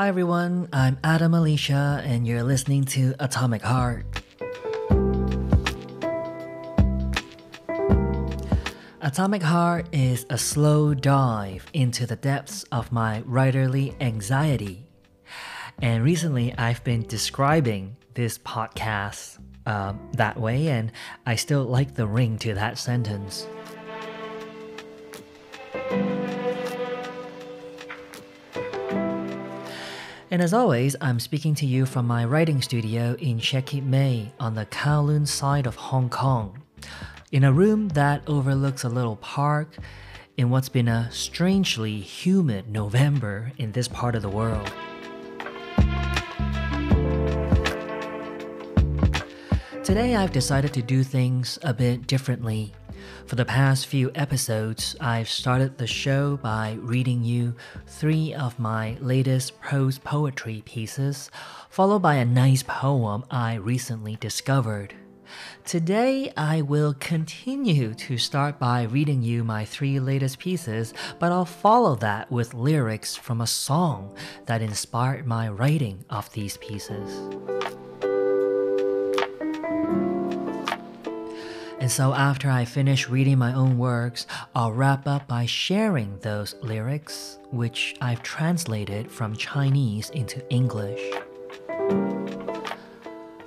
Hi everyone, I'm Adam Alicia, and you're listening to Atomic Heart. Atomic Heart is a slow dive into the depths of my writerly anxiety. And recently, I've been describing this podcast um, that way, and I still like the ring to that sentence. And as always, I'm speaking to you from my writing studio in Shek Kip Mei on the Kowloon side of Hong Kong, in a room that overlooks a little park in what's been a strangely humid November in this part of the world. Today, I've decided to do things a bit differently. For the past few episodes, I've started the show by reading you three of my latest prose poetry pieces, followed by a nice poem I recently discovered. Today, I will continue to start by reading you my three latest pieces, but I'll follow that with lyrics from a song that inspired my writing of these pieces. And so, after I finish reading my own works, I'll wrap up by sharing those lyrics, which I've translated from Chinese into English.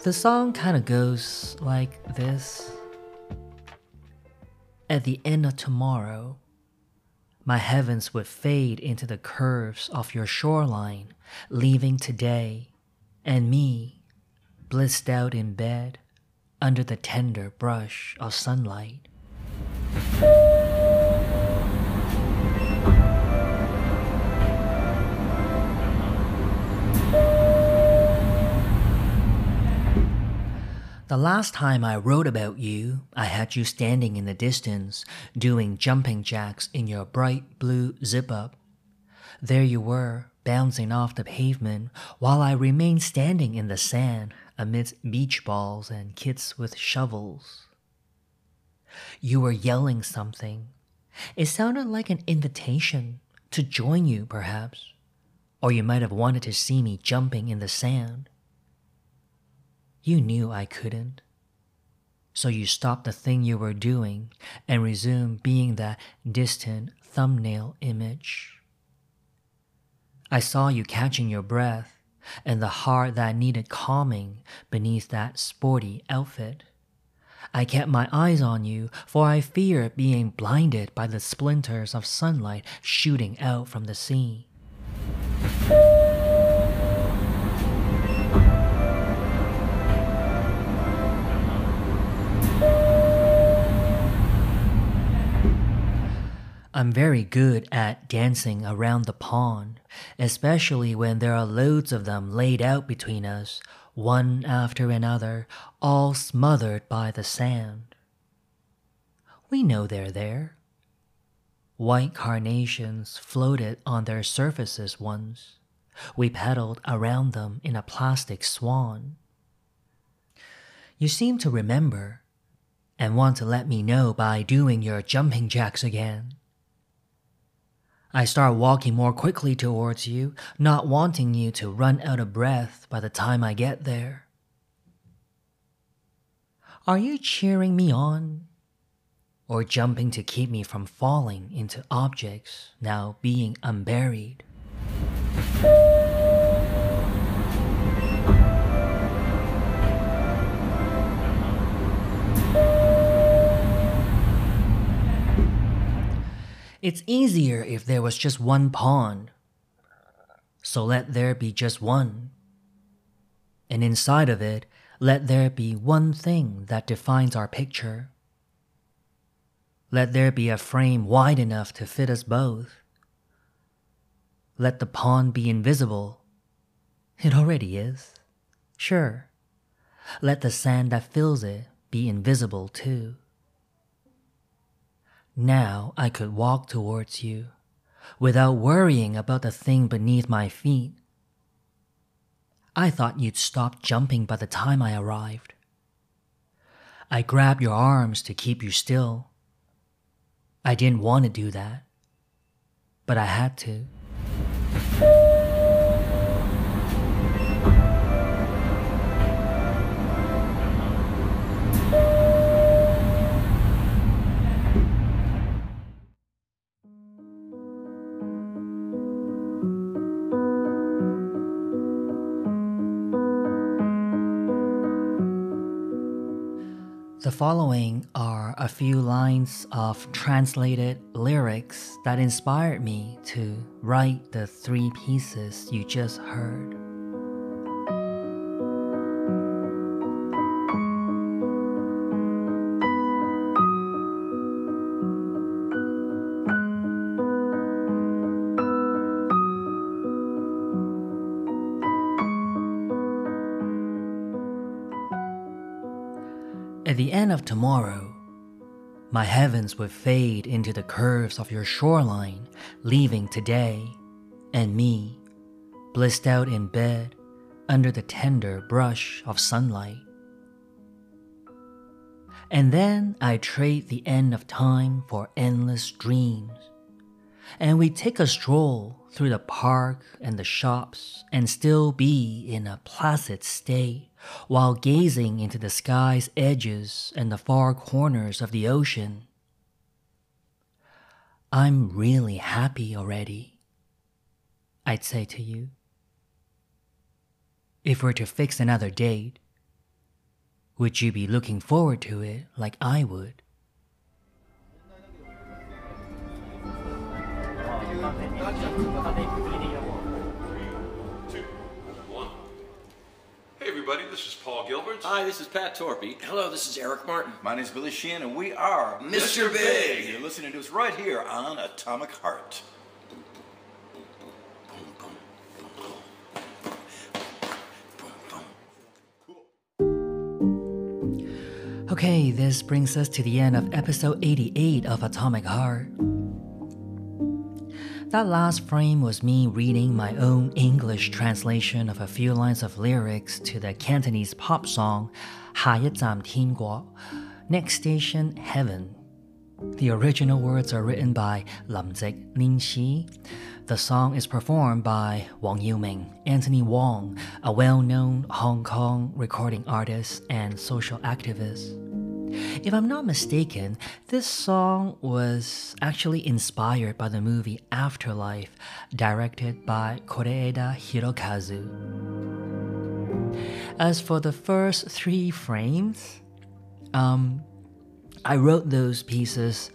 The song kind of goes like this At the end of tomorrow, my heavens would fade into the curves of your shoreline, leaving today and me blissed out in bed under the tender brush of sunlight. The last time I wrote about you, I had you standing in the distance, doing jumping jacks in your bright blue zip up. There you were, bouncing off the pavement, while I remained standing in the sand, amidst beach balls and kits with shovels. You were yelling something. It sounded like an invitation to join you, perhaps. Or you might have wanted to see me jumping in the sand. You knew I couldn't. So you stopped the thing you were doing and resumed being that distant thumbnail image. I saw you catching your breath and the heart that needed calming beneath that sporty outfit. I kept my eyes on you, for I feared being blinded by the splinters of sunlight shooting out from the sea. I'm very good at dancing around the pond, especially when there are loads of them laid out between us, one after another, all smothered by the sand. We know they're there. White carnations floated on their surfaces once. We paddled around them in a plastic swan. You seem to remember and want to let me know by doing your jumping jacks again. I start walking more quickly towards you, not wanting you to run out of breath by the time I get there. Are you cheering me on? Or jumping to keep me from falling into objects now being unburied? It's easier if there was just one pond. So let there be just one. And inside of it, let there be one thing that defines our picture. Let there be a frame wide enough to fit us both. Let the pond be invisible. It already is. Sure. Let the sand that fills it be invisible too. Now I could walk towards you without worrying about the thing beneath my feet. I thought you'd stop jumping by the time I arrived. I grabbed your arms to keep you still. I didn't want to do that, but I had to. The following are a few lines of translated lyrics that inspired me to write the three pieces you just heard. End of tomorrow, my heavens would fade into the curves of your shoreline, leaving today and me blissed out in bed under the tender brush of sunlight. And then I trade the end of time for endless dreams and we take a stroll through the park and the shops and still be in a placid state while gazing into the sky's edges and the far corners of the ocean. I'm really happy already, I'd say to you. If we're to fix another date, would you be looking forward to it like I would? This is Paul Gilbert. Hi, this is Pat Torpey. Hello, this is Eric Martin. My name is Billy Sheehan, and we are Mr. Big. You're listening to us right here on Atomic Heart. Okay, this brings us to the end of episode 88 of Atomic Heart. That last frame was me reading my own English translation of a few lines of lyrics to the Cantonese pop song 下一站天国, Next Station Heaven. The original words are written by Lam Zik Lin Xi. The song is performed by Wang Yuming, Anthony Wong, a well-known Hong Kong recording artist and social activist. If I'm not mistaken, this song was actually inspired by the movie Afterlife, directed by Koreeda Hirokazu. As for the first three frames, um, I wrote those pieces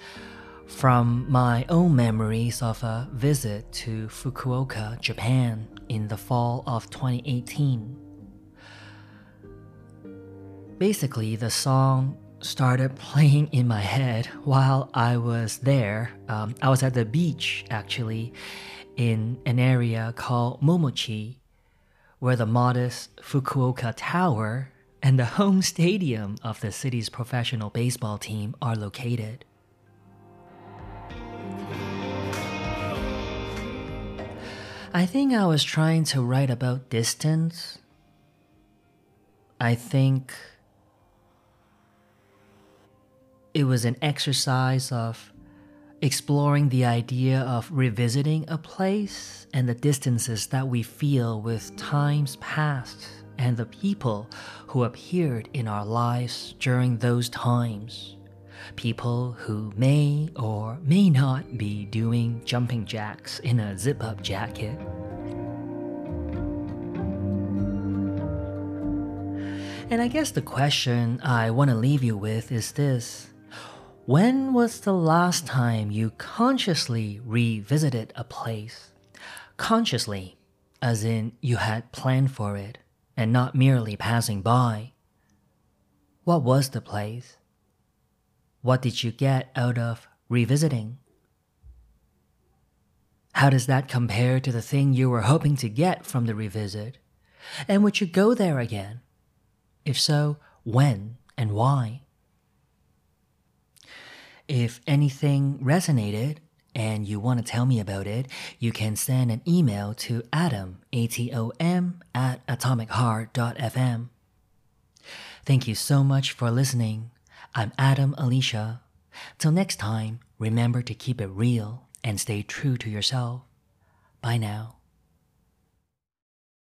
from my own memories of a visit to Fukuoka, Japan in the fall of 2018. Basically, the song started playing in my head while I was there. Um, I was at the beach actually in an area called Momochi, where the modest Fukuoka Tower and the home stadium of the city's professional baseball team are located. I think I was trying to write about distance. I think it was an exercise of exploring the idea of revisiting a place and the distances that we feel with times past and the people who appeared in our lives during those times. People who may or may not be doing jumping jacks in a zip up jacket. And I guess the question I want to leave you with is this when was the last time you consciously revisited a place? Consciously, as in you had planned for it and not merely passing by. What was the place? What did you get out of revisiting? How does that compare to the thing you were hoping to get from the revisit? And would you go there again? If so, when and why? If anything resonated and you want to tell me about it, you can send an email to atom, A-T-O-M, at atomicheart.fm. Thank you so much for listening. I'm Adam Alicia. Till next time, remember to keep it real and stay true to yourself. Bye now.